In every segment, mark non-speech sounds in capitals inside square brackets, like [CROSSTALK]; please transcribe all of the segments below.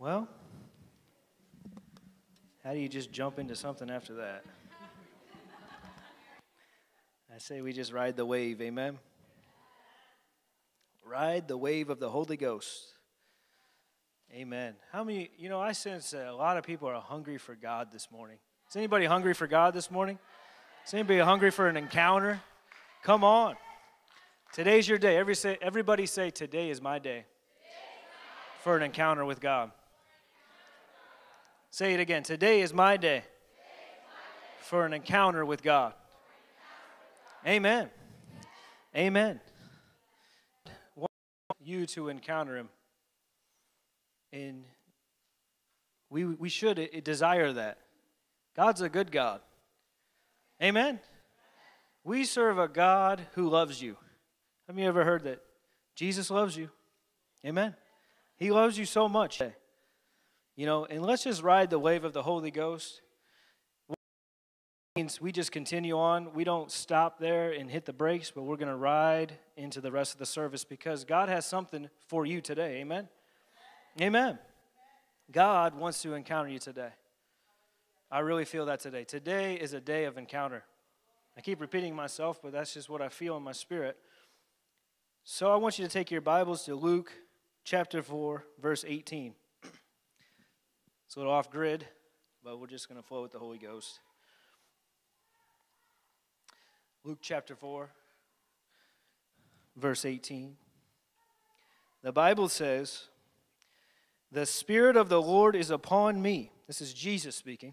Well, how do you just jump into something after that? I say we just ride the wave. Amen. Ride the wave of the Holy Ghost. Amen. How many, you know, I sense a lot of people are hungry for God this morning. Is anybody hungry for God this morning? Is anybody hungry for an encounter? Come on. Today's your day. Every say, everybody say, Today is my day for an encounter with God. Say it again. Today is my day for an encounter with God. Amen. Amen. Want you to encounter Him. And we, we should desire that. God's a good God. Amen. We serve a God who loves you. Have you ever heard that? Jesus loves you. Amen. He loves you so much. You know, and let's just ride the wave of the Holy Ghost. Means we just continue on. We don't stop there and hit the brakes, but we're going to ride into the rest of the service because God has something for you today. Amen. Amen. God wants to encounter you today. I really feel that today. Today is a day of encounter. I keep repeating myself, but that's just what I feel in my spirit. So I want you to take your Bibles to Luke chapter 4, verse 18. It's a little off grid, but we're just going to flow with the Holy Ghost. Luke chapter 4, verse 18. The Bible says, The Spirit of the Lord is upon me. This is Jesus speaking.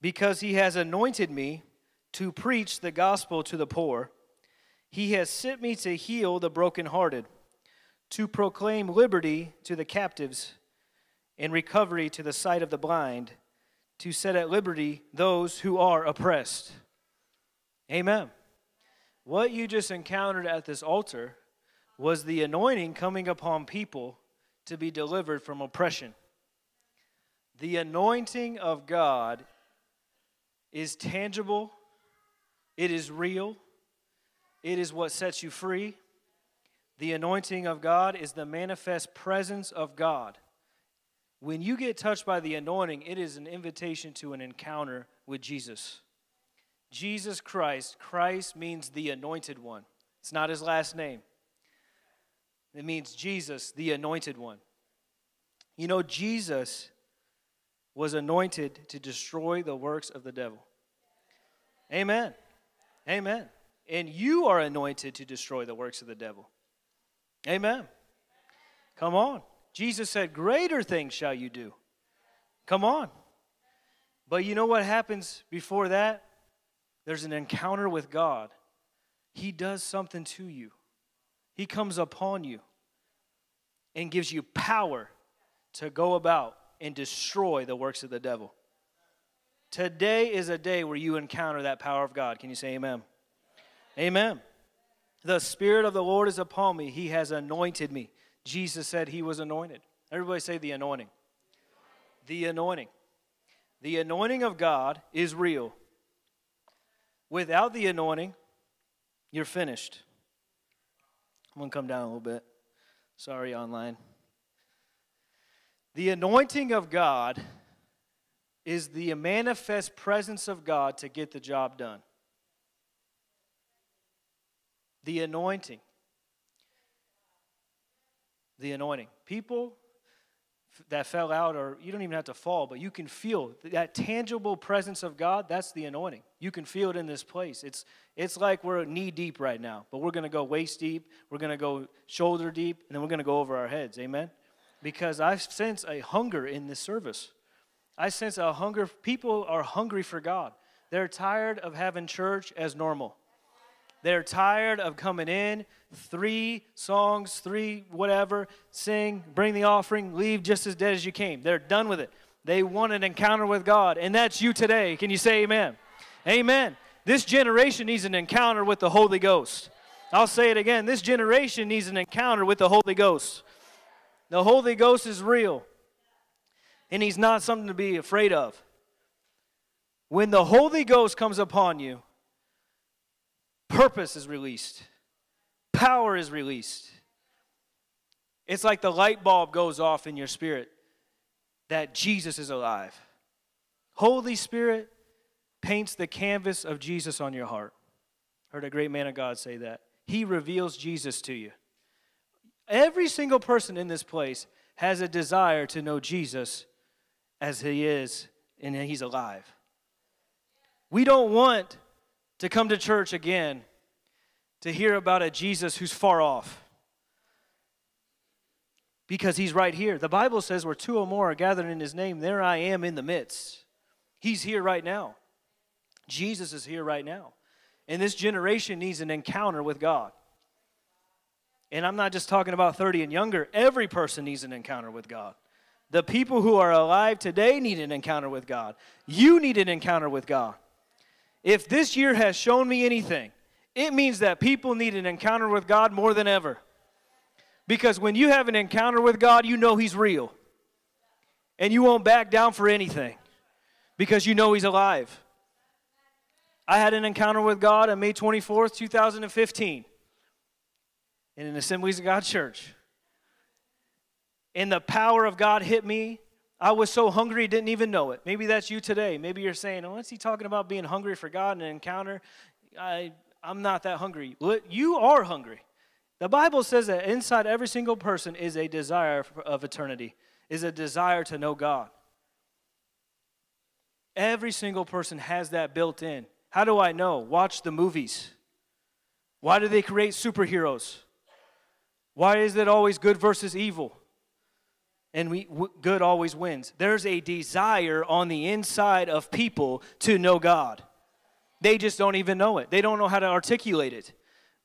Because he has anointed me to preach the gospel to the poor. He has sent me to heal the brokenhearted, to proclaim liberty to the captives and recovery to the sight of the blind, to set at liberty those who are oppressed. Amen. What you just encountered at this altar was the anointing coming upon people to be delivered from oppression. The anointing of God is tangible, it is real, it is what sets you free. The anointing of God is the manifest presence of God. When you get touched by the anointing, it is an invitation to an encounter with Jesus. Jesus Christ, Christ means the anointed one. It's not his last name. It means Jesus, the anointed one. You know, Jesus was anointed to destroy the works of the devil. Amen. Amen. And you are anointed to destroy the works of the devil. Amen. Come on. Jesus said, Greater things shall you do. Come on. But you know what happens before that? There's an encounter with God. He does something to you, He comes upon you and gives you power to go about and destroy the works of the devil. Today is a day where you encounter that power of God. Can you say amen? Amen. The Spirit of the Lord is upon me. He has anointed me. Jesus said he was anointed. Everybody say the anointing. The anointing. The anointing of God is real. Without the anointing, you're finished. I'm going to come down a little bit. Sorry, online. The anointing of God is the manifest presence of God to get the job done. The anointing the anointing. People that fell out, or you don't even have to fall, but you can feel that tangible presence of God. That's the anointing. You can feel it in this place. It's it's like we're knee deep right now, but we're going to go waist deep. We're going to go shoulder deep, and then we're going to go over our heads. Amen. Because I sense a hunger in this service. I sense a hunger. People are hungry for God. They're tired of having church as normal. They're tired of coming in, three songs, three whatever, sing, bring the offering, leave just as dead as you came. They're done with it. They want an encounter with God, and that's you today. Can you say amen? Amen. This generation needs an encounter with the Holy Ghost. I'll say it again. This generation needs an encounter with the Holy Ghost. The Holy Ghost is real, and He's not something to be afraid of. When the Holy Ghost comes upon you, purpose is released, power is released. It's like the light bulb goes off in your spirit that Jesus is alive. Holy Spirit paints the canvas of Jesus on your heart. Heard a great man of God say that. He reveals Jesus to you. Every single person in this place has a desire to know Jesus as he is and he's alive. We don't want to come to church again to hear about a Jesus who's far off because he's right here. The Bible says where two or more are gathered in his name, there I am in the midst. He's here right now. Jesus is here right now. And this generation needs an encounter with God. And I'm not just talking about 30 and younger, every person needs an encounter with God. The people who are alive today need an encounter with God. You need an encounter with God. If this year has shown me anything, it means that people need an encounter with God more than ever. Because when you have an encounter with God, you know He's real. And you won't back down for anything because you know He's alive. I had an encounter with God on May 24th, 2015, in an Assemblies of God church. And the power of God hit me. I was so hungry, didn't even know it. Maybe that's you today. Maybe you're saying, oh, what's he talking about being hungry for God and an encounter? I, I'm not that hungry. You are hungry. The Bible says that inside every single person is a desire of eternity, is a desire to know God. Every single person has that built in. How do I know? Watch the movies. Why do they create superheroes? Why is it always good versus evil? And we, good always wins. There's a desire on the inside of people to know God. They just don't even know it. They don't know how to articulate it.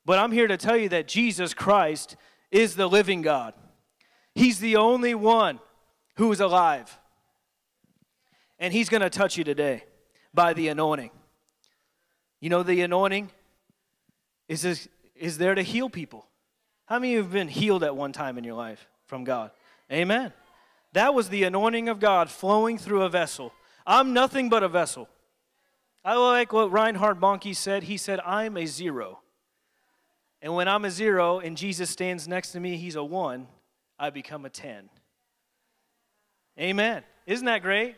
But I'm here to tell you that Jesus Christ is the living God. He's the only one who is alive. And He's going to touch you today by the anointing. You know, the anointing is, this, is there to heal people. How many of you have been healed at one time in your life from God? Amen. That was the anointing of God flowing through a vessel. I'm nothing but a vessel. I like what Reinhard Bonnke said. He said, I'm a zero. And when I'm a zero and Jesus stands next to me, he's a one, I become a 10. Amen. Isn't that great?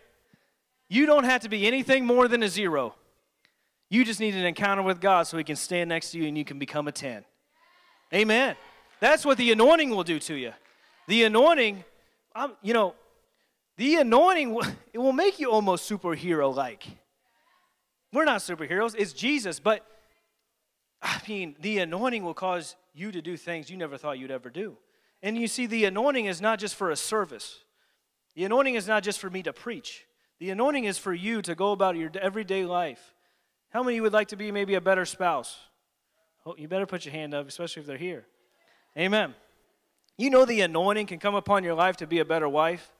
You don't have to be anything more than a zero. You just need an encounter with God so he can stand next to you and you can become a 10. Amen. That's what the anointing will do to you. The anointing, I'm, you know, the anointing, [LAUGHS] it will make you almost superhero like. We're not superheroes, it's Jesus, but I mean, the anointing will cause you to do things you never thought you'd ever do. And you see, the anointing is not just for a service, the anointing is not just for me to preach. The anointing is for you to go about your everyday life. How many would like to be maybe a better spouse? Oh, you better put your hand up, especially if they're here. Amen. You know the anointing can come upon your life to be a better wife,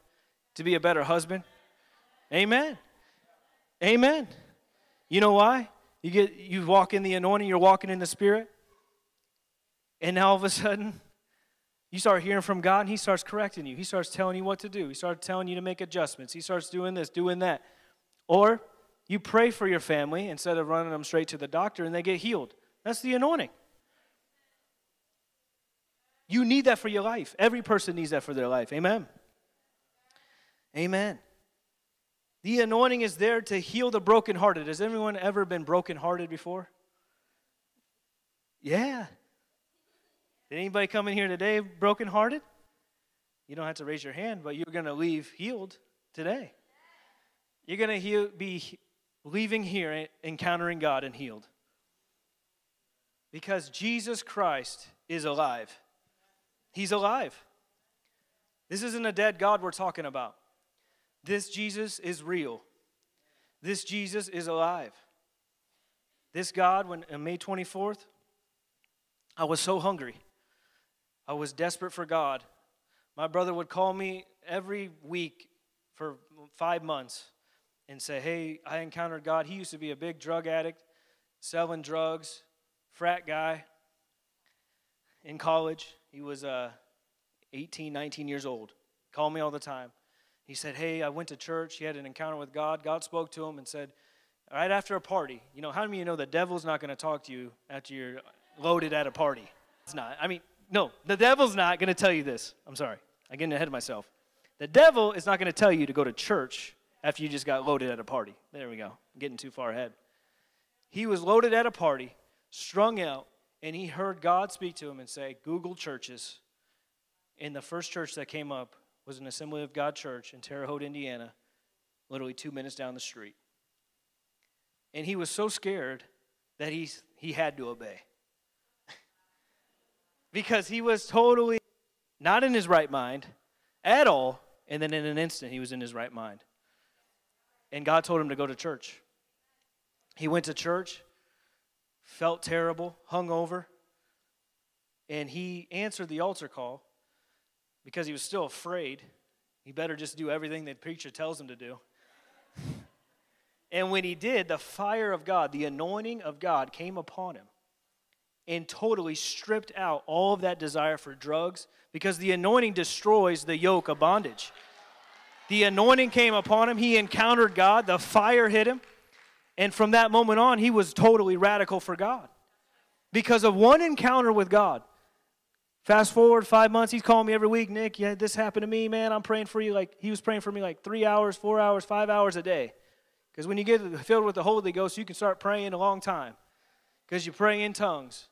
to be a better husband. Amen. Amen. You know why? You get you walk in the anointing, you're walking in the spirit. And now all of a sudden, you start hearing from God and He starts correcting you. He starts telling you what to do. He starts telling you to make adjustments. He starts doing this, doing that. Or you pray for your family instead of running them straight to the doctor and they get healed. That's the anointing. You need that for your life. Every person needs that for their life. Amen. Amen. The anointing is there to heal the brokenhearted. Has anyone ever been brokenhearted before? Yeah. Did anybody come in here today brokenhearted? You don't have to raise your hand, but you're going to leave healed today. You're going to be leaving here encountering God and healed. Because Jesus Christ is alive. He's alive. This isn't a dead God we're talking about. This Jesus is real. This Jesus is alive. This God, when on May 24th, I was so hungry. I was desperate for God. My brother would call me every week for five months and say, Hey, I encountered God. He used to be a big drug addict, selling drugs, frat guy in college. He was uh, 18, 19 years old. Called me all the time. He said, Hey, I went to church. He had an encounter with God. God spoke to him and said, Right after a party, you know, how many of you know the devil's not going to talk to you after you're loaded at a party? It's not. I mean, no, the devil's not going to tell you this. I'm sorry. I'm getting ahead of myself. The devil is not going to tell you to go to church after you just got loaded at a party. There we go. I'm getting too far ahead. He was loaded at a party, strung out, and he heard God speak to him and say, Google churches. And the first church that came up was an Assembly of God church in Terre Haute, Indiana, literally two minutes down the street. And he was so scared that he, he had to obey. [LAUGHS] because he was totally not in his right mind at all. And then in an instant, he was in his right mind. And God told him to go to church. He went to church, felt terrible, hungover, and he answered the altar call because he was still afraid. He better just do everything the preacher tells him to do. and when he did, the fire of God, the anointing of God came upon him and totally stripped out all of that desire for drugs because the anointing destroys the yoke of bondage. The anointing came upon him. He encountered God. The fire hit him. And from that moment on, he was totally radical for God because of one encounter with God. Fast forward five months, he's calling me every week. Nick, yeah, this happened to me, man. I'm praying for you. Like he was praying for me like three hours, four hours, five hours a day. Because when you get filled with the Holy Ghost, you can start praying a long time. Because you pray in tongues.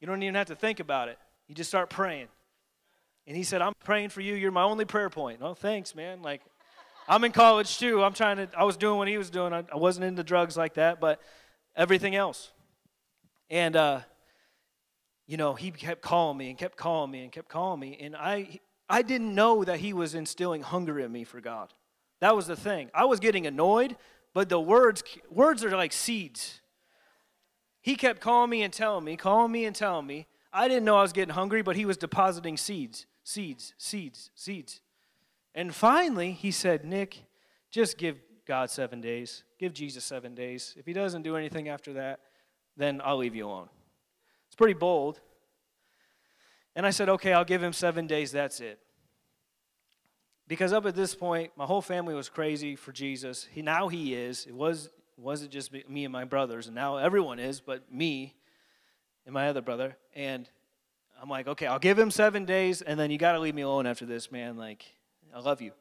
You don't even have to think about it. You just start praying. And he said, I'm praying for you. You're my only prayer point. Oh, thanks, man. Like, I'm in college too. I'm trying to, I was doing what he was doing. I, I wasn't into drugs like that, but everything else. And, uh, you know, he kept calling me and kept calling me and kept calling me. And I, I didn't know that he was instilling hunger in me for God. That was the thing. I was getting annoyed, but the words, words are like seeds. He kept calling me and telling me, calling me and telling me. I didn't know I was getting hungry, but he was depositing seeds, seeds, seeds, seeds. And finally, he said, Nick, just give God seven days. Give Jesus seven days. If he doesn't do anything after that, then I'll leave you alone. It's pretty bold. And I said, okay, I'll give him seven days. That's it. Because up at this point, my whole family was crazy for Jesus. He, now he is. It was wasn't just me and my brothers, and now everyone is, but me and my other brother. And I'm like, okay, I'll give him seven days, and then you got to leave me alone after this, man. Like, I love you.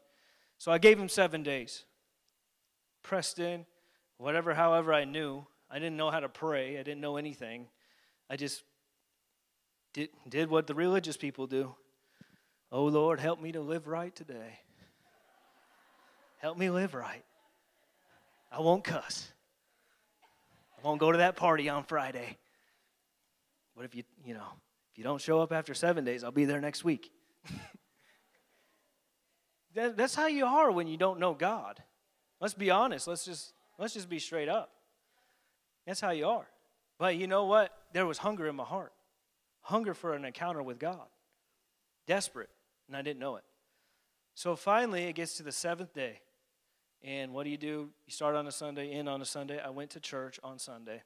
So I gave him seven days. Pressed in, whatever, however I knew. I didn't know how to pray, I didn't know anything. I just did, did what the religious people do. Oh, Lord, help me to live right today. Help me live right. I won't cuss. I won't go to that party on Friday. What if you, you know, if you don't show up after seven days, I'll be there next week. [LAUGHS] that, that's how you are when you don't know God. Let's be honest. Let's just let's just be straight up. That's how you are. But you know what? There was hunger in my heart. Hunger for an encounter with God. Desperate, and I didn't know it. So finally, it gets to the seventh day. And what do you do? You start on a Sunday, end on a Sunday. I went to church on Sunday.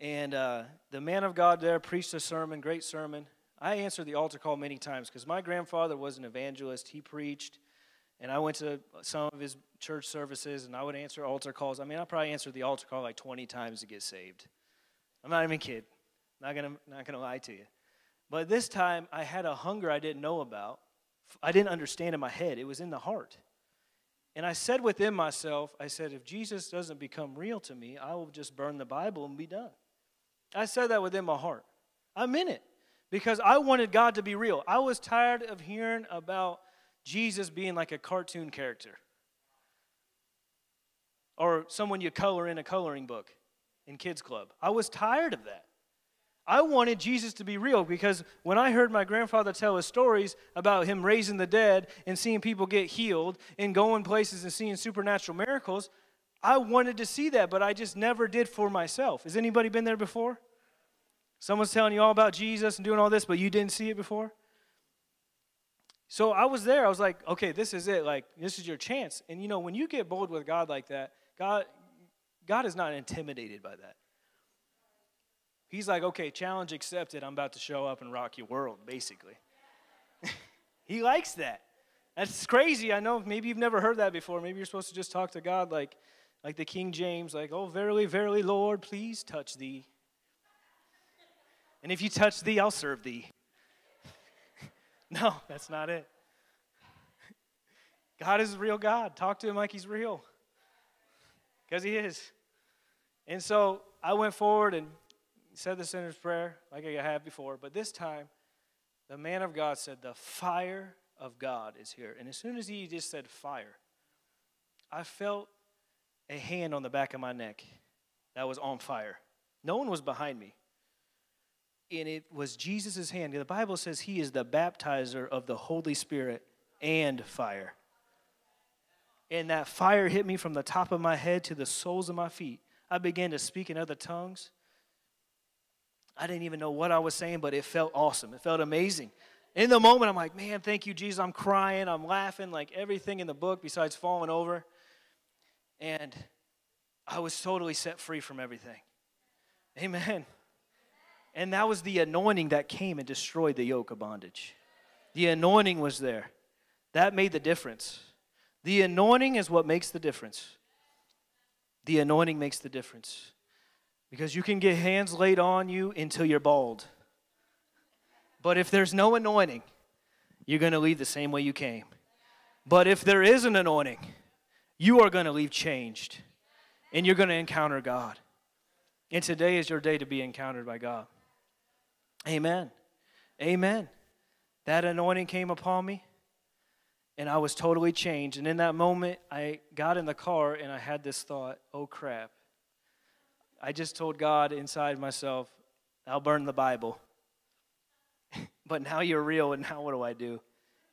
And uh, the man of God there preached a sermon, great sermon. I answered the altar call many times because my grandfather was an evangelist. He preached, and I went to some of his church services, and I would answer altar calls. I mean, I probably answered the altar call like 20 times to get saved. I'm not even kidding. Not gonna, not gonna lie to you. But this time, I had a hunger I didn't know about. I didn't understand in my head. It was in the heart. And I said within myself, I said, if Jesus doesn't become real to me, I will just burn the Bible and be done. I said that within my heart. I'm in it because I wanted God to be real. I was tired of hearing about Jesus being like a cartoon character or someone you color in a coloring book in kids club. I was tired of that. I wanted Jesus to be real because when I heard my grandfather tell his stories about him raising the dead and seeing people get healed and going places and seeing supernatural miracles, I wanted to see that, but I just never did for myself. Has anybody been there before? Someone's telling you all about Jesus and doing all this, but you didn't see it before. So I was there. I was like, okay, this is it. Like, this is your chance. And you know, when you get bold with God like that, God, God is not intimidated by that. He's like, okay, challenge accepted. I'm about to show up and rock your world, basically. [LAUGHS] he likes that. That's crazy. I know maybe you've never heard that before. Maybe you're supposed to just talk to God like, like the King James, like, oh, verily, verily, Lord, please touch thee. And if you touch thee, I'll serve thee. [LAUGHS] no, that's not it. God is real God. Talk to him like he's real. Because he is. And so I went forward and said the sinner's prayer like I have before, but this time the man of God said, The fire of God is here. And as soon as he just said fire, I felt a hand on the back of my neck that was on fire. No one was behind me and it was Jesus' hand. The Bible says he is the baptizer of the Holy Spirit and fire. And that fire hit me from the top of my head to the soles of my feet. I began to speak in other tongues. I didn't even know what I was saying, but it felt awesome. It felt amazing. In the moment, I'm like, man, thank you, Jesus. I'm crying, I'm laughing, like everything in the book besides falling over. And I was totally set free from everything. Amen. And that was the anointing that came and destroyed the yoke of bondage. The anointing was there. That made the difference. The anointing is what makes the difference. The anointing makes the difference. Because you can get hands laid on you until you're bald. But if there's no anointing, you're going to leave the same way you came. But if there is an anointing, you are going to leave changed and you're going to encounter God. And today is your day to be encountered by God. Amen. Amen. That anointing came upon me, and I was totally changed. And in that moment, I got in the car and I had this thought oh crap. I just told God inside myself, I'll burn the Bible. [LAUGHS] but now you're real, and now what do I do?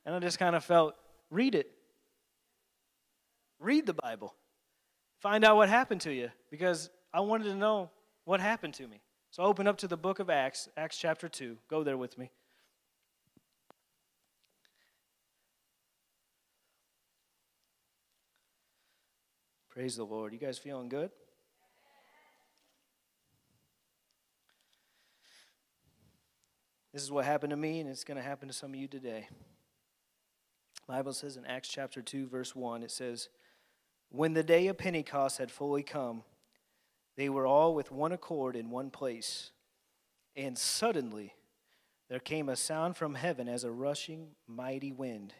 And I just kind of felt, read it. Read the Bible. Find out what happened to you because I wanted to know what happened to me. So open up to the book of Acts, Acts chapter 2. Go there with me. Praise the Lord. You guys feeling good? This is what happened to me, and it's going to happen to some of you today. The Bible says in Acts chapter 2, verse 1, it says, When the day of Pentecost had fully come, they were all with one accord in one place. And suddenly there came a sound from heaven as a rushing mighty wind,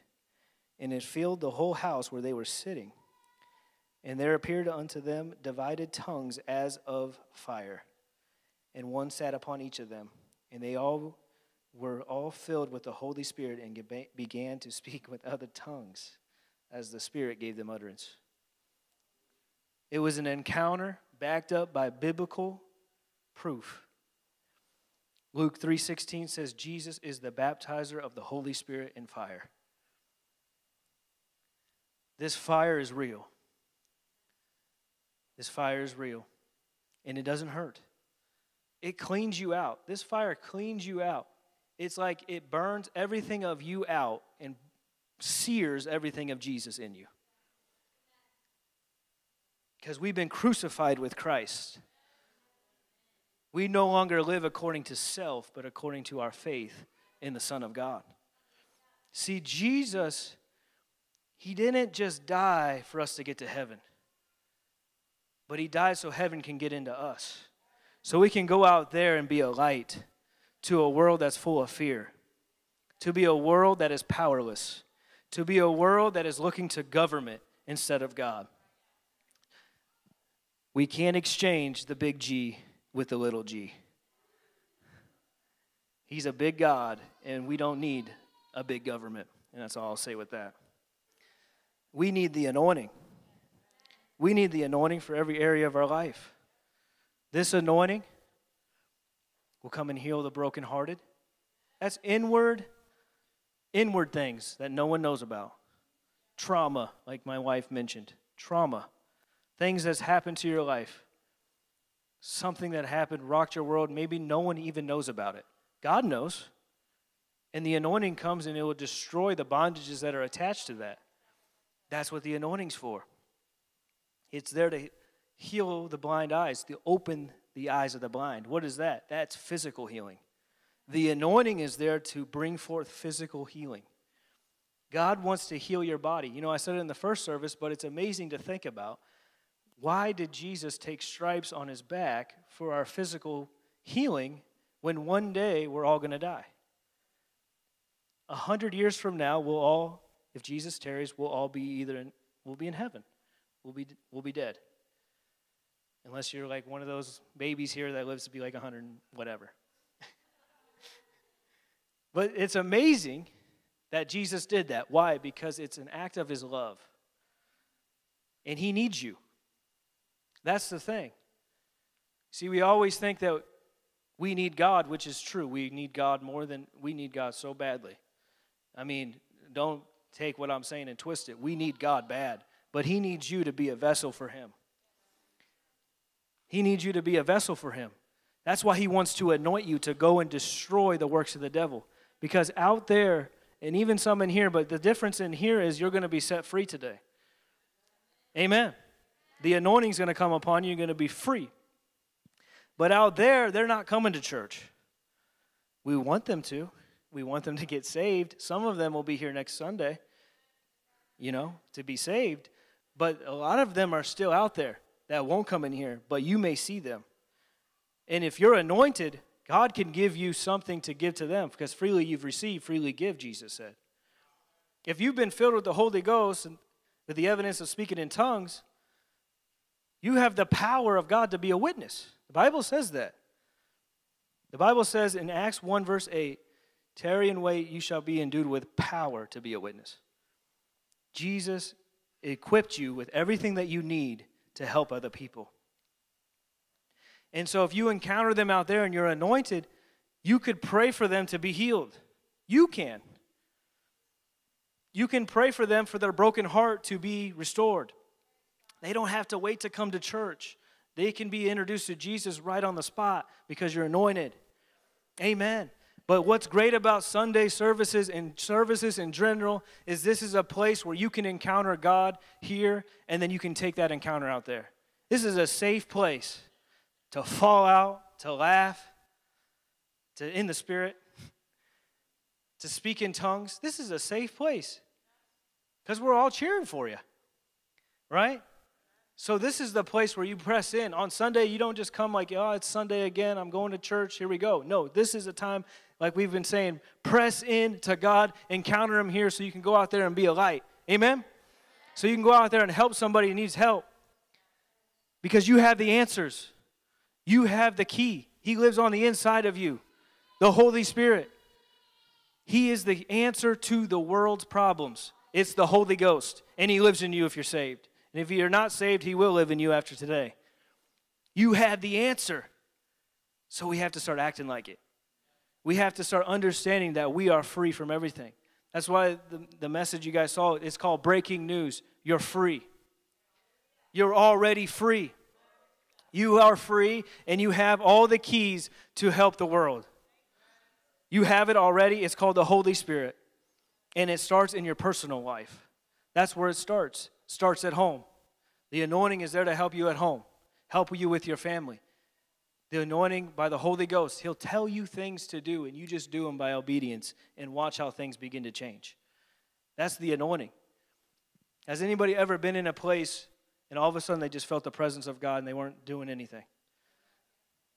and it filled the whole house where they were sitting. And there appeared unto them divided tongues as of fire, and one sat upon each of them. And they all were all filled with the Holy Spirit and began to speak with other tongues as the Spirit gave them utterance. It was an encounter backed up by biblical proof. Luke 3:16 says Jesus is the baptizer of the Holy Spirit and fire. This fire is real. This fire is real. And it doesn't hurt. It cleans you out. This fire cleans you out. It's like it burns everything of you out and sears everything of Jesus in you. Because we've been crucified with Christ. We no longer live according to self, but according to our faith in the Son of God. See, Jesus, He didn't just die for us to get to heaven, but He died so heaven can get into us. So we can go out there and be a light to a world that's full of fear, to be a world that is powerless, to be a world that is looking to government instead of God. We can't exchange the big G with the little g. He's a big God, and we don't need a big government. And that's all I'll say with that. We need the anointing. We need the anointing for every area of our life. This anointing will come and heal the brokenhearted. That's inward, inward things that no one knows about. Trauma, like my wife mentioned. Trauma things that's happened to your life. something that happened, rocked your world. Maybe no one even knows about it. God knows. And the anointing comes and it will destroy the bondages that are attached to that. That's what the anointing's for. It's there to heal the blind eyes, to open the eyes of the blind. What is that? That's physical healing. The anointing is there to bring forth physical healing. God wants to heal your body. You know, I said it in the first service, but it's amazing to think about. Why did Jesus take stripes on his back for our physical healing when one day we're all going to die? A hundred years from now, we'll all, if Jesus tarries, we'll all be either in, we'll be in heaven, we'll be, we'll be dead. Unless you're like one of those babies here that lives to be like a hundred whatever. [LAUGHS] but it's amazing that Jesus did that. Why? Because it's an act of his love. And he needs you. That's the thing. See, we always think that we need God, which is true. We need God more than we need God so badly. I mean, don't take what I'm saying and twist it. We need God bad, but He needs you to be a vessel for Him. He needs you to be a vessel for Him. That's why He wants to anoint you to go and destroy the works of the devil. Because out there, and even some in here, but the difference in here is you're going to be set free today. Amen. The anointing is going to come upon you, you're going to be free. But out there, they're not coming to church. We want them to we want them to get saved. Some of them will be here next Sunday, you know, to be saved. But a lot of them are still out there that won't come in here, but you may see them. And if you're anointed, God can give you something to give to them because freely you've received, freely give, Jesus said. If you've been filled with the Holy Ghost and with the evidence of speaking in tongues, you have the power of God to be a witness. The Bible says that. The Bible says in Acts 1, verse 8, Tarry and wait, you shall be endued with power to be a witness. Jesus equipped you with everything that you need to help other people. And so if you encounter them out there and you're anointed, you could pray for them to be healed. You can. You can pray for them for their broken heart to be restored. They don't have to wait to come to church. They can be introduced to Jesus right on the spot because you're anointed. Amen. But what's great about Sunday services and services in general is this is a place where you can encounter God here and then you can take that encounter out there. This is a safe place to fall out, to laugh, to in the spirit, to speak in tongues. This is a safe place because we're all cheering for you, right? So this is the place where you press in. On Sunday, you don't just come like, oh, it's Sunday again. I'm going to church. Here we go. No, this is a time, like we've been saying, press in to God, encounter Him here so you can go out there and be a light. Amen? So you can go out there and help somebody who needs help because you have the answers. You have the key. He lives on the inside of you, the Holy Spirit. He is the answer to the world's problems. It's the Holy Ghost, and He lives in you if you're saved. And if you're not saved, He will live in you after today. You had the answer. So we have to start acting like it. We have to start understanding that we are free from everything. That's why the, the message you guys saw is called breaking news. You're free. You're already free. You are free and you have all the keys to help the world. You have it already. It's called the Holy Spirit. And it starts in your personal life. That's where it starts starts at home. The anointing is there to help you at home, help you with your family. The anointing by the Holy Ghost, He'll tell you things to do, and you just do them by obedience and watch how things begin to change. That's the anointing. Has anybody ever been in a place and all of a sudden they just felt the presence of God and they weren't doing anything?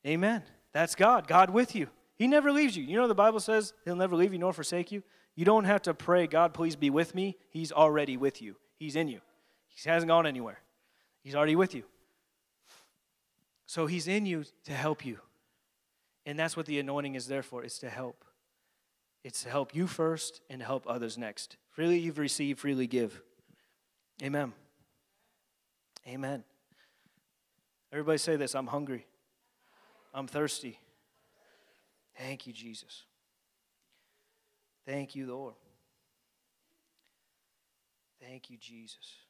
Amen. That's God, God with you. He never leaves you. You know, the Bible says He'll never leave you nor forsake you. You don't have to pray, God, please be with me. He's already with you, He's in you. He hasn't gone anywhere, He's already with you. So He's in you to help you. And that's what the anointing is there for it's to help. It's to help you first and to help others next. Freely you've received, freely give. Amen. Amen. Everybody say this I'm hungry. I'm thirsty. Thank you, Jesus. Thank you, Lord. Thank you, Jesus.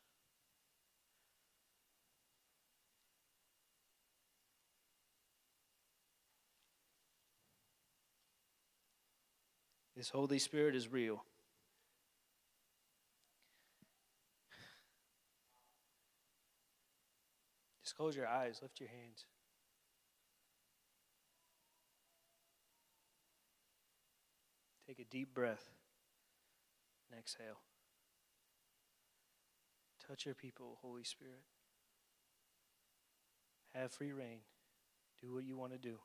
This Holy Spirit is real. Just close your eyes, lift your hands. Take a deep breath and exhale. Touch your people, Holy Spirit. Have free reign. Do what you want to do.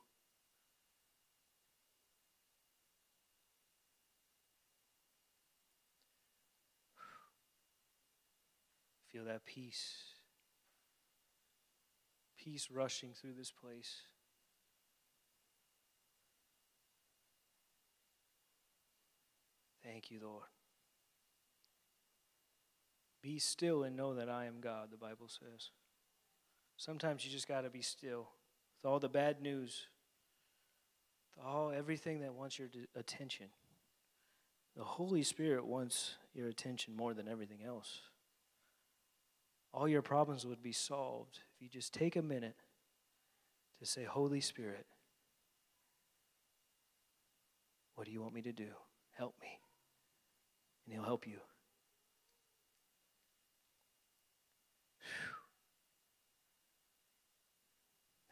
That peace. Peace rushing through this place. Thank you, Lord. Be still and know that I am God, the Bible says. Sometimes you just got to be still with all the bad news, with all everything that wants your attention. The Holy Spirit wants your attention more than everything else. All your problems would be solved if you just take a minute to say, Holy Spirit, what do you want me to do? Help me. And He'll help you.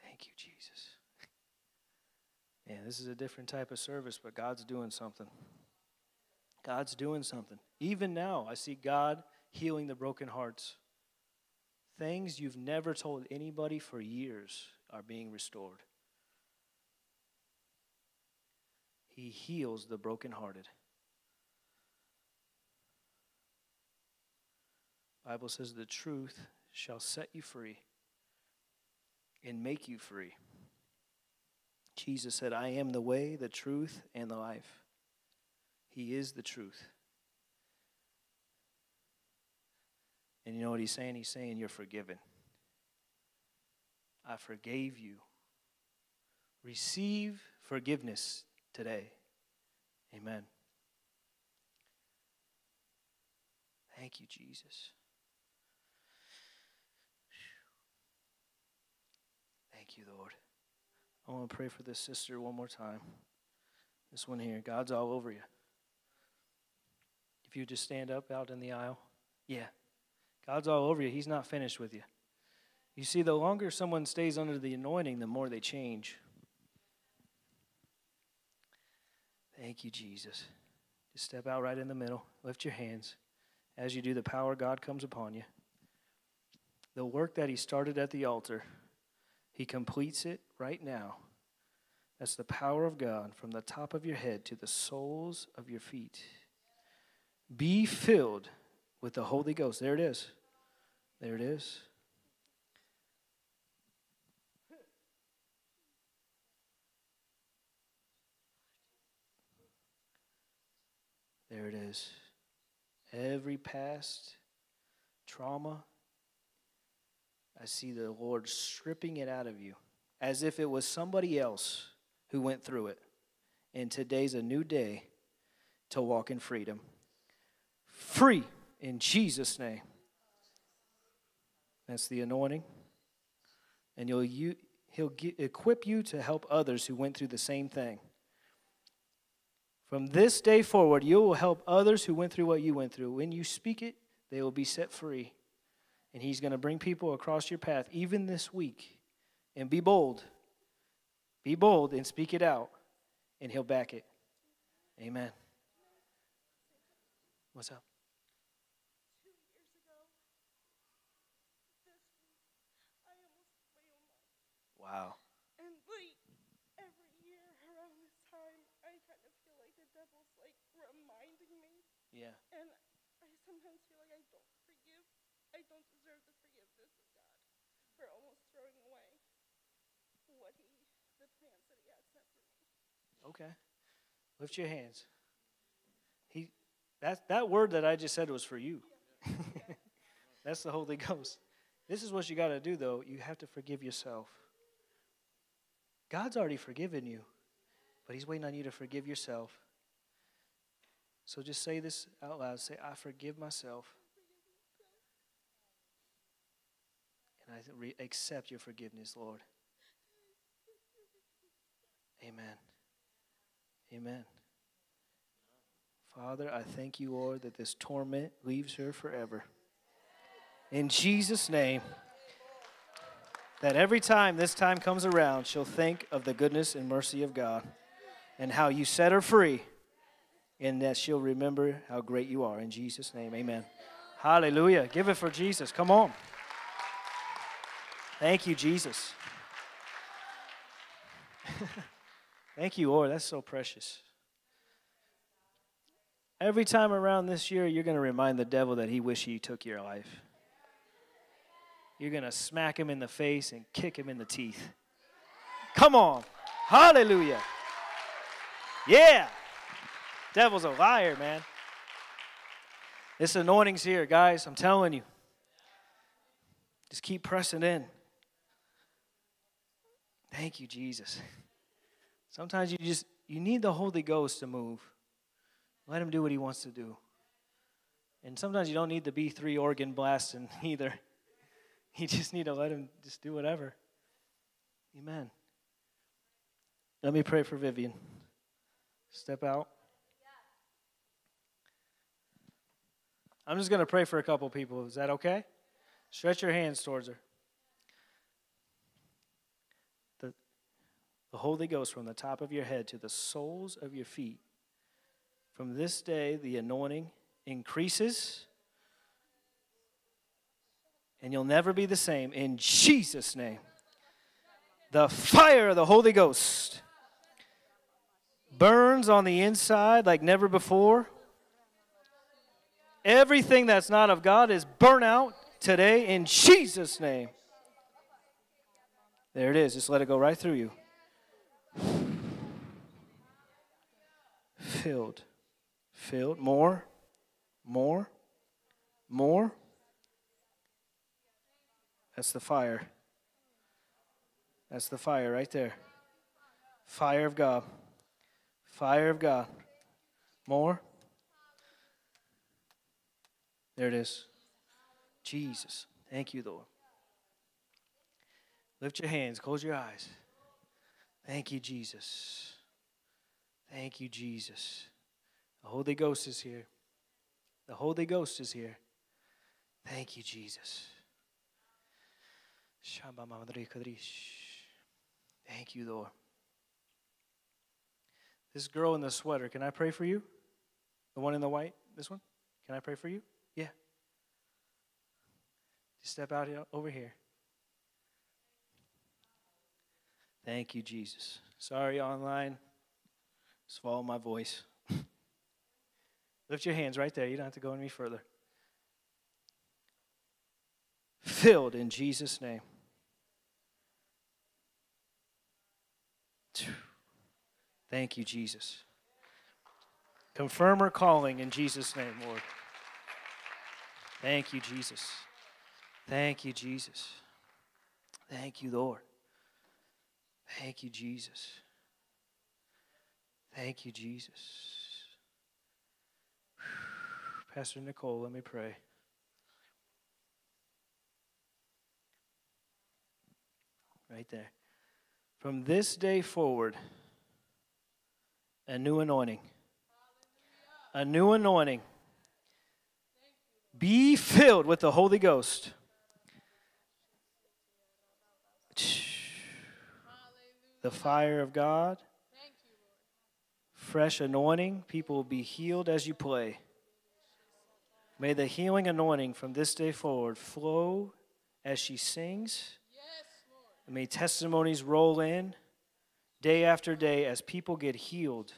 Thank you, Jesus. Man, this is a different type of service, but God's doing something. God's doing something. Even now, I see God healing the broken hearts. Things you've never told anybody for years are being restored. He heals the brokenhearted. Bible says the truth shall set you free and make you free. Jesus said, I am the way, the truth, and the life. He is the truth. And you know what he's saying? He's saying, You're forgiven. I forgave you. Receive forgiveness today. Amen. Thank you, Jesus. Thank you, Lord. I want to pray for this sister one more time. This one here. God's all over you. If you just stand up out in the aisle. Yeah. God's all over you. He's not finished with you. You see, the longer someone stays under the anointing, the more they change. Thank you, Jesus. Just step out right in the middle. Lift your hands. As you do, the power of God comes upon you. The work that He started at the altar, He completes it right now. That's the power of God from the top of your head to the soles of your feet. Be filled with the Holy Ghost. There it is. There it is. There it is. Every past trauma, I see the Lord stripping it out of you as if it was somebody else who went through it. And today's a new day to walk in freedom. Free in Jesus' name. That's the anointing. And you'll, you, he'll get, equip you to help others who went through the same thing. From this day forward, you will help others who went through what you went through. When you speak it, they will be set free. And He's going to bring people across your path, even this week. And be bold. Be bold and speak it out, and He'll back it. Amen. What's up? Wow. And like every year around this time, I kind of feel like the devil's like reminding me. Yeah. And I sometimes feel like I don't forgive. I don't deserve the forgiveness of God for almost throwing away what he, the plans that he had set for me. Okay. Lift your hands. He, that, that word that I just said was for you. [LAUGHS] That's the Holy Ghost. This is what you got to do, though. You have to forgive yourself. God's already forgiven you, but He's waiting on you to forgive yourself. So just say this out loud. Say, I forgive myself. And I re- accept your forgiveness, Lord. Amen. Amen. Father, I thank you, Lord, that this torment leaves her forever. In Jesus' name, that every time this time comes around, she'll think of the goodness and mercy of God and how you set her free, and that she'll remember how great you are. In Jesus' name, amen. Hallelujah. Give it for Jesus. Come on. Thank you, Jesus. [LAUGHS] Thank you, Lord. That's so precious. Every time around this year, you're going to remind the devil that he wish he took your life. You're going to smack him in the face and kick him in the teeth. Come on. Hallelujah. Yeah. Devil's a liar, man. This anointing's here, guys. I'm telling you. Just keep pressing in. Thank you, Jesus. Sometimes you just you need the Holy Ghost to move. Let him do what he wants to do. And sometimes you don't need the B3 organ blasting [LAUGHS] either. [LAUGHS] You just need to let him just do whatever. Amen. Let me pray for Vivian. Step out. I'm just going to pray for a couple people. Is that okay? Stretch your hands towards her. The, the Holy Ghost from the top of your head to the soles of your feet. From this day, the anointing increases, and you'll never be the same. In Jesus' name. The fire of the Holy Ghost burns on the inside like never before. Everything that's not of God is burnt out today in Jesus' name. There it is. Just let it go right through you. Filled. Filled. More. More. More. That's the fire. That's the fire right there. Fire of God. Fire of God. More. There it is. Jesus. Thank you, Lord. Lift your hands, close your eyes. Thank you, Jesus. Thank you, Jesus. The Holy Ghost is here. The Holy Ghost is here. Thank you, Jesus. Thank you, Lord. This girl in the sweater, can I pray for you? The one in the white? This one? Can I pray for you? Yeah. Just step out here, over here. Thank you, Jesus. Sorry, online. Just follow my voice. [LAUGHS] Lift your hands right there. You don't have to go any further. Filled in Jesus' name. Thank you, Jesus. Confirm her calling in Jesus' name, Lord. Thank you, Jesus. Thank you, Jesus. Thank you, Lord. Thank you, Jesus. Thank you, Jesus. [SIGHS] Pastor Nicole, let me pray. Right there. From this day forward, a new anointing. A new anointing. Be filled with the Holy Ghost. The fire of God. Fresh anointing. People will be healed as you play. May the healing anointing from this day forward flow as she sings. May testimonies roll in day after day as people get healed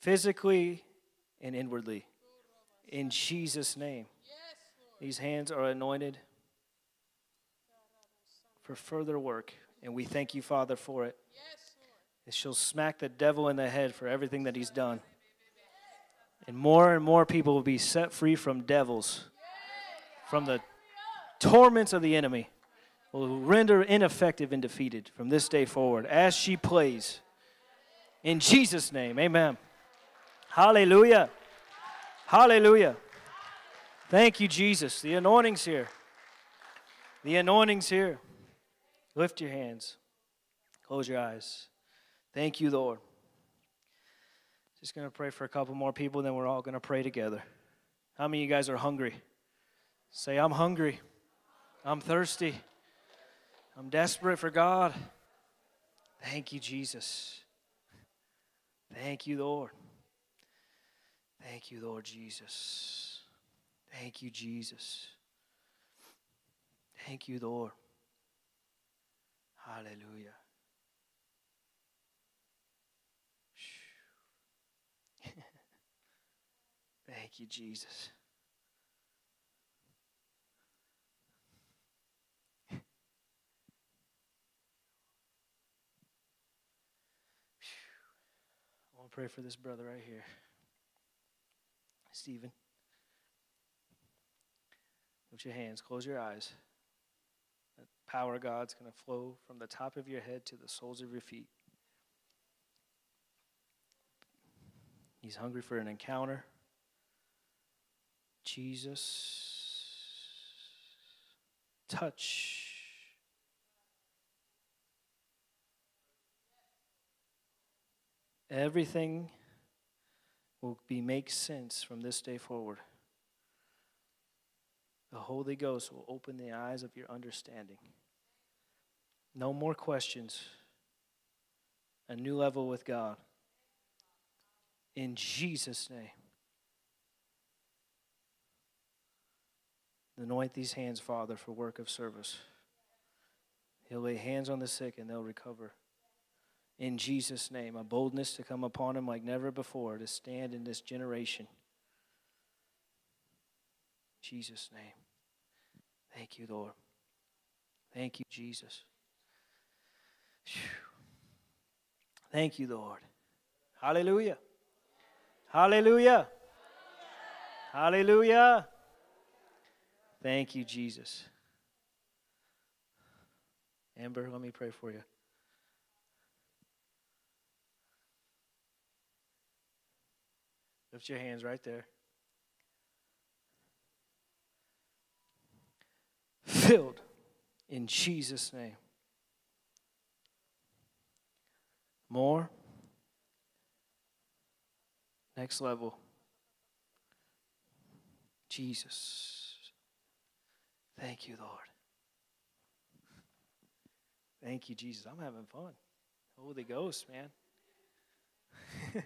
physically and inwardly. In Jesus' name. These hands are anointed for further work, and we thank you, Father, for it. And she'll smack the devil in the head for everything that he's done. And more and more people will be set free from devils, from the torments of the enemy, will render ineffective and defeated from this day forward as she plays. In Jesus' name, amen. Hallelujah. Hallelujah. Thank you, Jesus. The anointing's here. The anointing's here. Lift your hands. Close your eyes. Thank you, Lord. Just going to pray for a couple more people, then we're all going to pray together. How many of you guys are hungry? Say, I'm hungry. I'm thirsty. I'm desperate for God. Thank you, Jesus. Thank you, Lord. Thank you, Lord Jesus. Thank you, Jesus. Thank you, Lord. Hallelujah. [LAUGHS] Thank you, Jesus. Pray for this brother right here. Stephen. Lift your hands, close your eyes. The power of God's going to flow from the top of your head to the soles of your feet. He's hungry for an encounter. Jesus, touch. Everything will be make sense from this day forward. The Holy Ghost will open the eyes of your understanding. No more questions. A new level with God. In Jesus' name. Anoint these hands, Father, for work of service. He'll lay hands on the sick and they'll recover. In Jesus' name, a boldness to come upon him like never before to stand in this generation. Jesus' name. Thank you, Lord. Thank you, Jesus. Phew. Thank you, Lord. Hallelujah. Hallelujah. Hallelujah. Thank you, Jesus. Amber, let me pray for you. Lift your hands right there. Filled in Jesus' name. More. Next level. Jesus. Thank you, Lord. Thank you, Jesus. I'm having fun. Holy Ghost, man. [LAUGHS]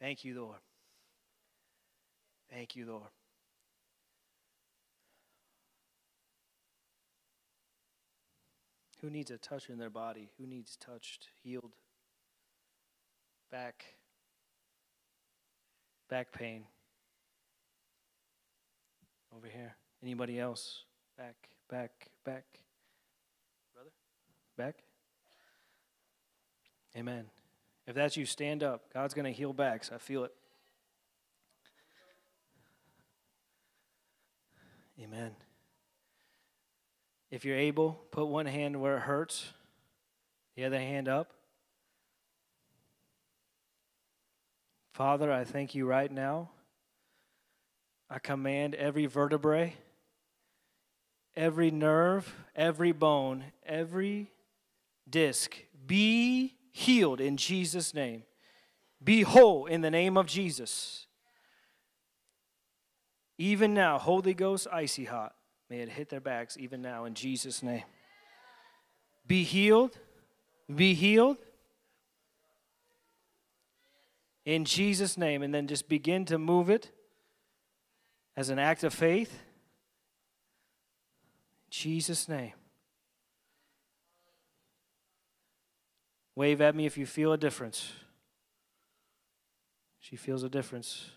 Thank you, Lord. Thank you, Lord. Who needs a touch in their body? Who needs touched, healed? Back, back pain. Over here. Anybody else? Back, back, back. Brother? Back? Amen. If that's you, stand up. God's going to heal backs. I feel it. Amen. If you're able, put one hand where it hurts, the other hand up. Father, I thank you right now. I command every vertebrae, every nerve, every bone, every disc be healed in Jesus' name. Be whole in the name of Jesus. Even now, Holy Ghost, icy hot. May it hit their backs even now in Jesus' name. Be healed. Be healed. In Jesus' name. And then just begin to move it as an act of faith. In Jesus' name. Wave at me if you feel a difference. She feels a difference.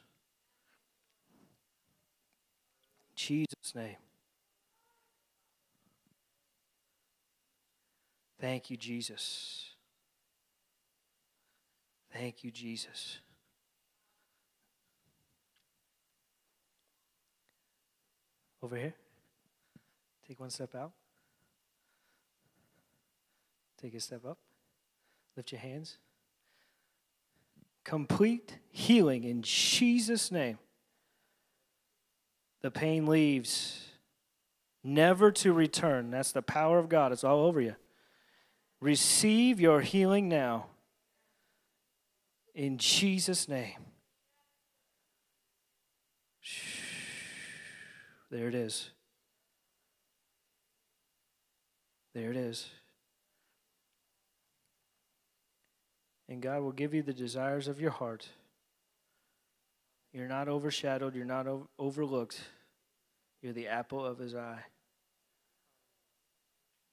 In Jesus' name. Thank you, Jesus. Thank you, Jesus. Over here. Take one step out. Take a step up. Lift your hands. Complete healing in Jesus' name. The pain leaves, never to return. That's the power of God. It's all over you. Receive your healing now. In Jesus' name. There it is. There it is. And God will give you the desires of your heart. You're not overshadowed, you're not overlooked. You're the apple of his eye.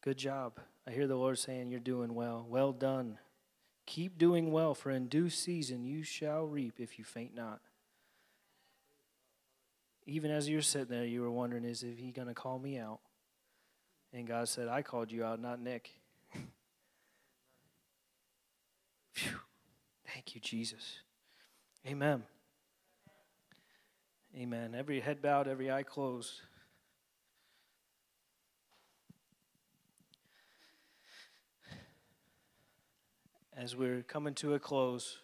Good job. I hear the Lord saying you're doing well. Well done. Keep doing well, for in due season you shall reap if you faint not. Even as you're sitting there, you were wondering, is he going to call me out? And God said, I called you out, not Nick. [LAUGHS] Phew. Thank you, Jesus. Amen. Amen. Every head bowed, every eye closed. As we're coming to a close,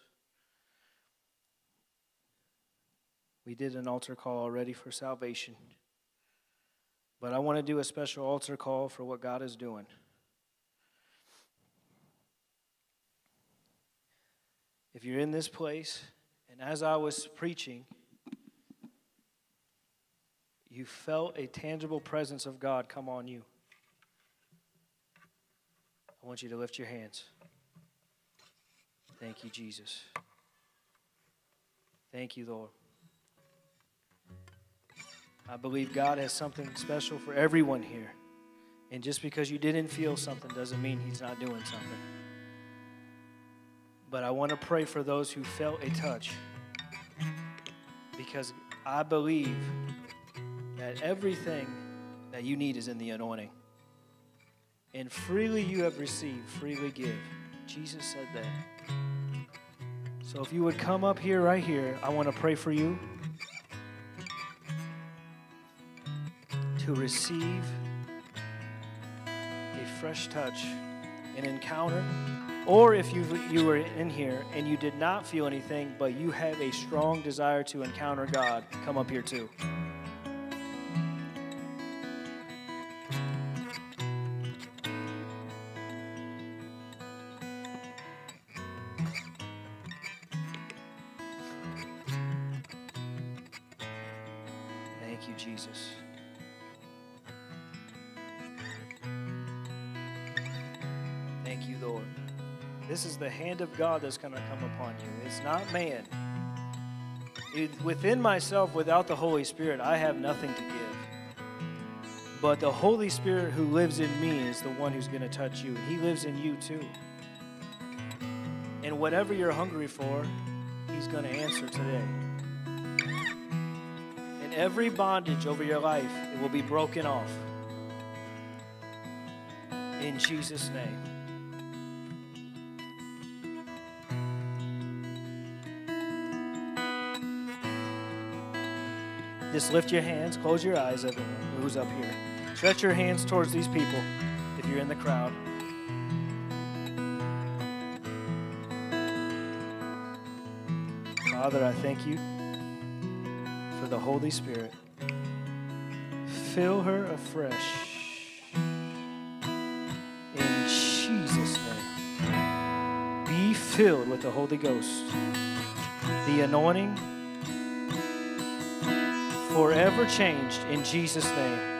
we did an altar call already for salvation. But I want to do a special altar call for what God is doing. If you're in this place, and as I was preaching, you felt a tangible presence of God come on you, I want you to lift your hands. Thank you, Jesus. Thank you, Lord. I believe God has something special for everyone here. And just because you didn't feel something doesn't mean He's not doing something. But I want to pray for those who felt a touch. Because I believe that everything that you need is in the anointing. And freely you have received, freely give. Jesus said that. So if you would come up here, right here, I want to pray for you to receive a fresh touch, an encounter. Or if you you were in here and you did not feel anything, but you have a strong desire to encounter God, come up here too. God that's going to come upon you. It's not man. It, within myself, without the Holy Spirit, I have nothing to give. But the Holy Spirit who lives in me is the one who's going to touch you. He lives in you too. And whatever you're hungry for, He's going to answer today. And every bondage over your life, it will be broken off. In Jesus' name. Just lift your hands, close your eyes, everyone who's up here. Stretch your hands towards these people if you're in the crowd. Father, I thank you for the Holy Spirit. Fill her afresh. In Jesus' name. Be filled with the Holy Ghost. The anointing forever changed in Jesus' name.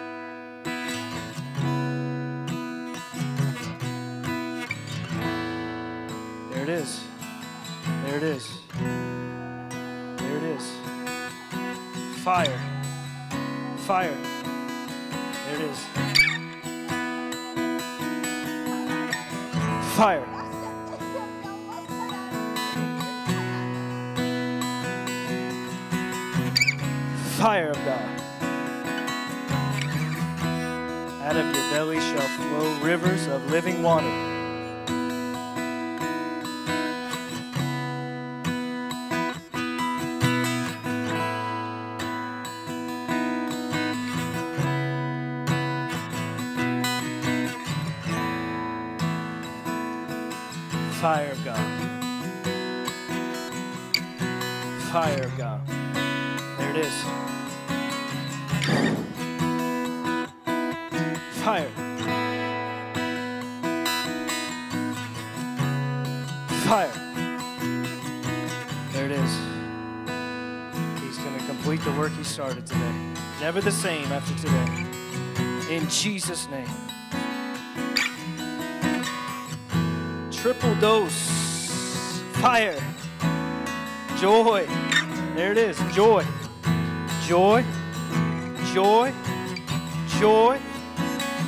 Fire of God. Fire of God. There it is. Fire. Fire. There it is. He's going to complete the work he started today. Never the same after today. In Jesus' name. Triple dose. Fire. Joy. There it is. Joy. Joy. Joy. Joy.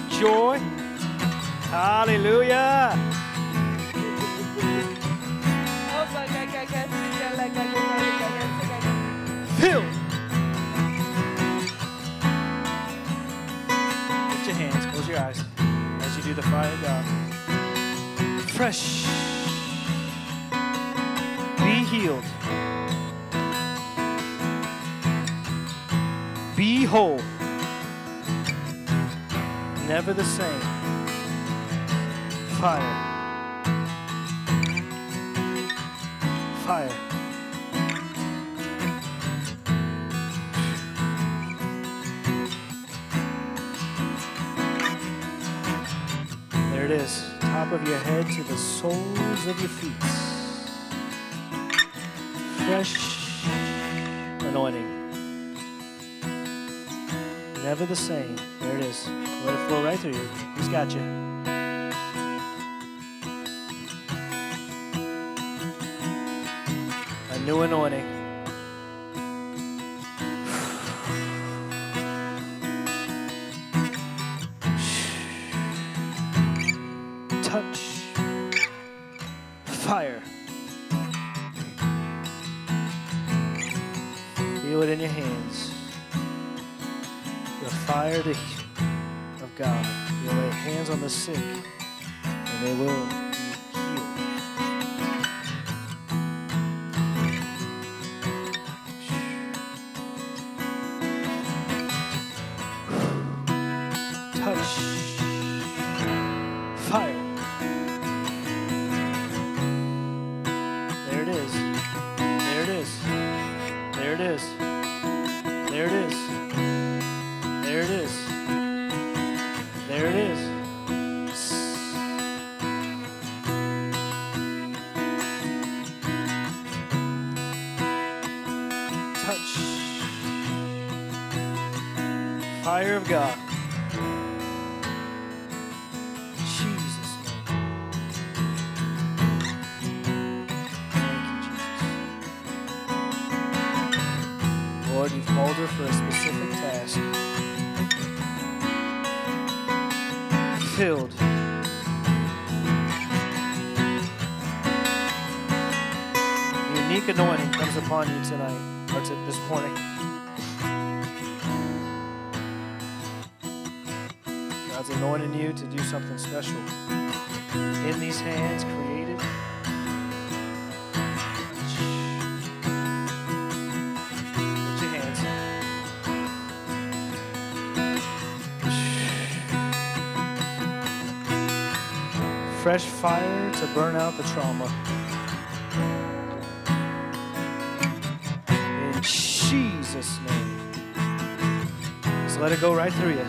Joy. Hallelujah. Filled. Lift your hands, close your eyes as you do the fire of God. Fresh. Be healed. Be whole. Never the same. Fire. Fire. Top of your head to the soles of your feet. Fresh anointing. Never the same. There it is. Let it flow right through you. He's got you. A new anointing. The sick, and they will of God. Fresh fire to burn out the trauma. In Jesus' name. Just let it go right through you.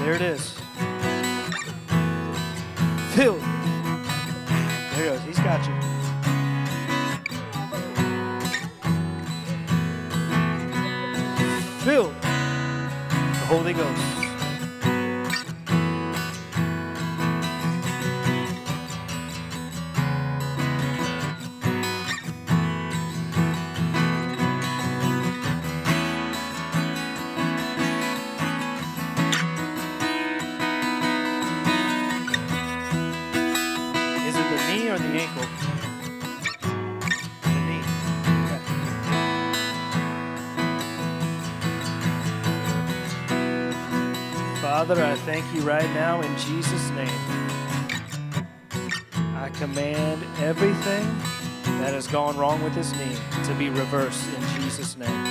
There it is. Filled. There he goes. He's got you. Filled. The Holy Ghost. Right now in Jesus' name. I command everything that has gone wrong with his knee to be reversed in Jesus' name.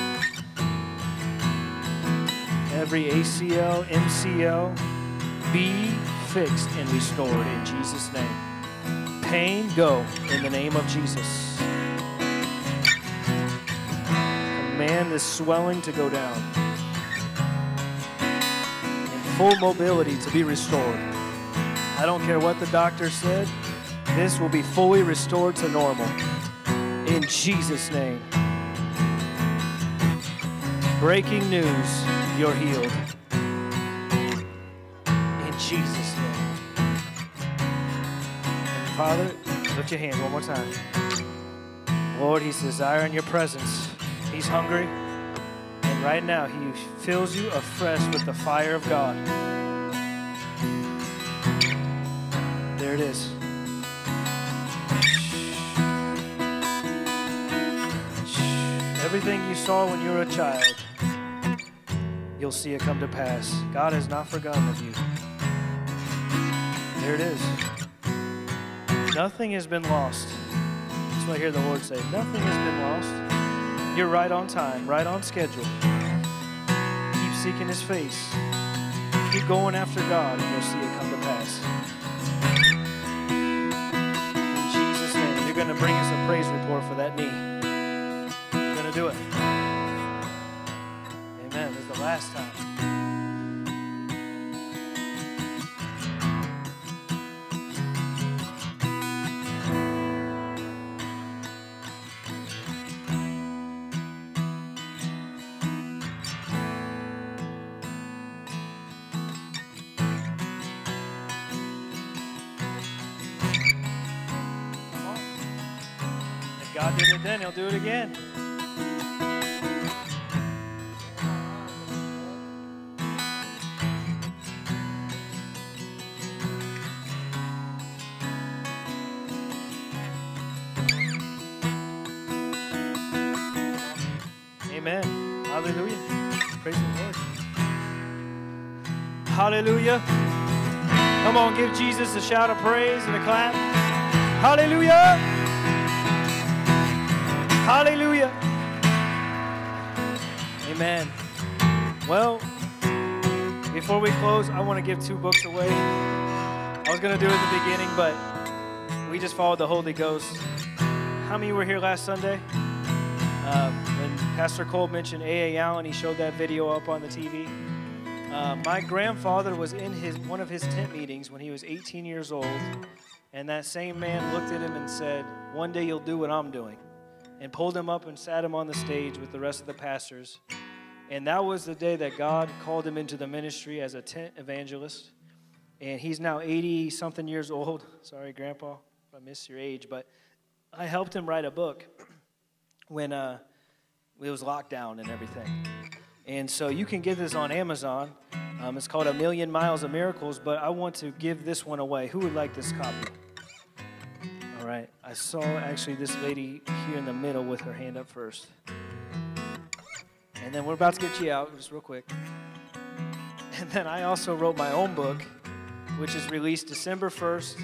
Every ACL, MCL, be fixed and restored in Jesus' name. Pain, go in the name of Jesus. Command this swelling to go down. Full mobility to be restored. I don't care what the doctor said, this will be fully restored to normal. In Jesus' name. Breaking news, you're healed. In Jesus' name. Father, lift your hands one more time. Lord, He's desiring your presence. He's hungry. Right now, He fills you afresh with the fire of God. There it is. Everything you saw when you were a child, you'll see it come to pass. God has not forgotten of you. There it is. Nothing has been lost. That's what I hear the Lord say. Nothing has been lost. You're right on time, right on schedule. Keep seeking His face. Keep going after God, and you'll see it come to pass. In Jesus' name, you're going to bring us a praise report for that knee. You're going to do it. Amen. This is the last time. He'll do it again. Amen. Hallelujah. Praise the Lord. Hallelujah. Come on, give Jesus a shout of praise and a clap. Hallelujah. Hallelujah. Amen. Well, before we close, I want to give two books away. I was going to do it at the beginning, but we just followed the Holy Ghost. How many were here last Sunday? Um, when Pastor Cole mentioned A.A. Allen, he showed that video up on the TV. Uh, my grandfather was in his one of his tent meetings when he was 18 years old, and that same man looked at him and said, "One day you'll do what I'm doing," and pulled him up and sat him on the stage with the rest of the pastors. And that was the day that God called him into the ministry as a tent evangelist. And he's now 80 something years old. [LAUGHS] Sorry, Grandpa, I missed your age, but I helped him write a book [CLEARS THROAT] when uh, it was lockdown and everything. And so you can get this on Amazon. Um, it's called A Million Miles of Miracles, but I want to give this one away. Who would like this copy? All right. I saw actually this lady here in the middle with her hand up first. And then we're about to get you out, just real quick. And then I also wrote my own book, which is released December 1st.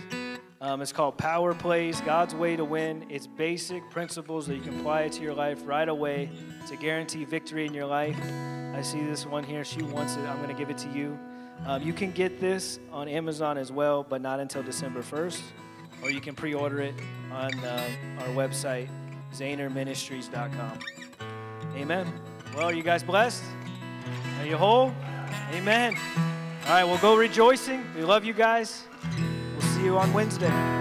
Um, it's called Power Plays God's Way to Win. It's basic principles that you can apply to your life right away to guarantee victory in your life. I see this one here. She wants it. I'm going to give it to you. Um, you can get this on Amazon as well, but not until December 1st. Or you can pre order it on uh, our website, zahnerministries.com. Amen. Well, are you guys blessed? Are you whole? Amen. All right, we'll go rejoicing. We love you guys. We'll see you on Wednesday.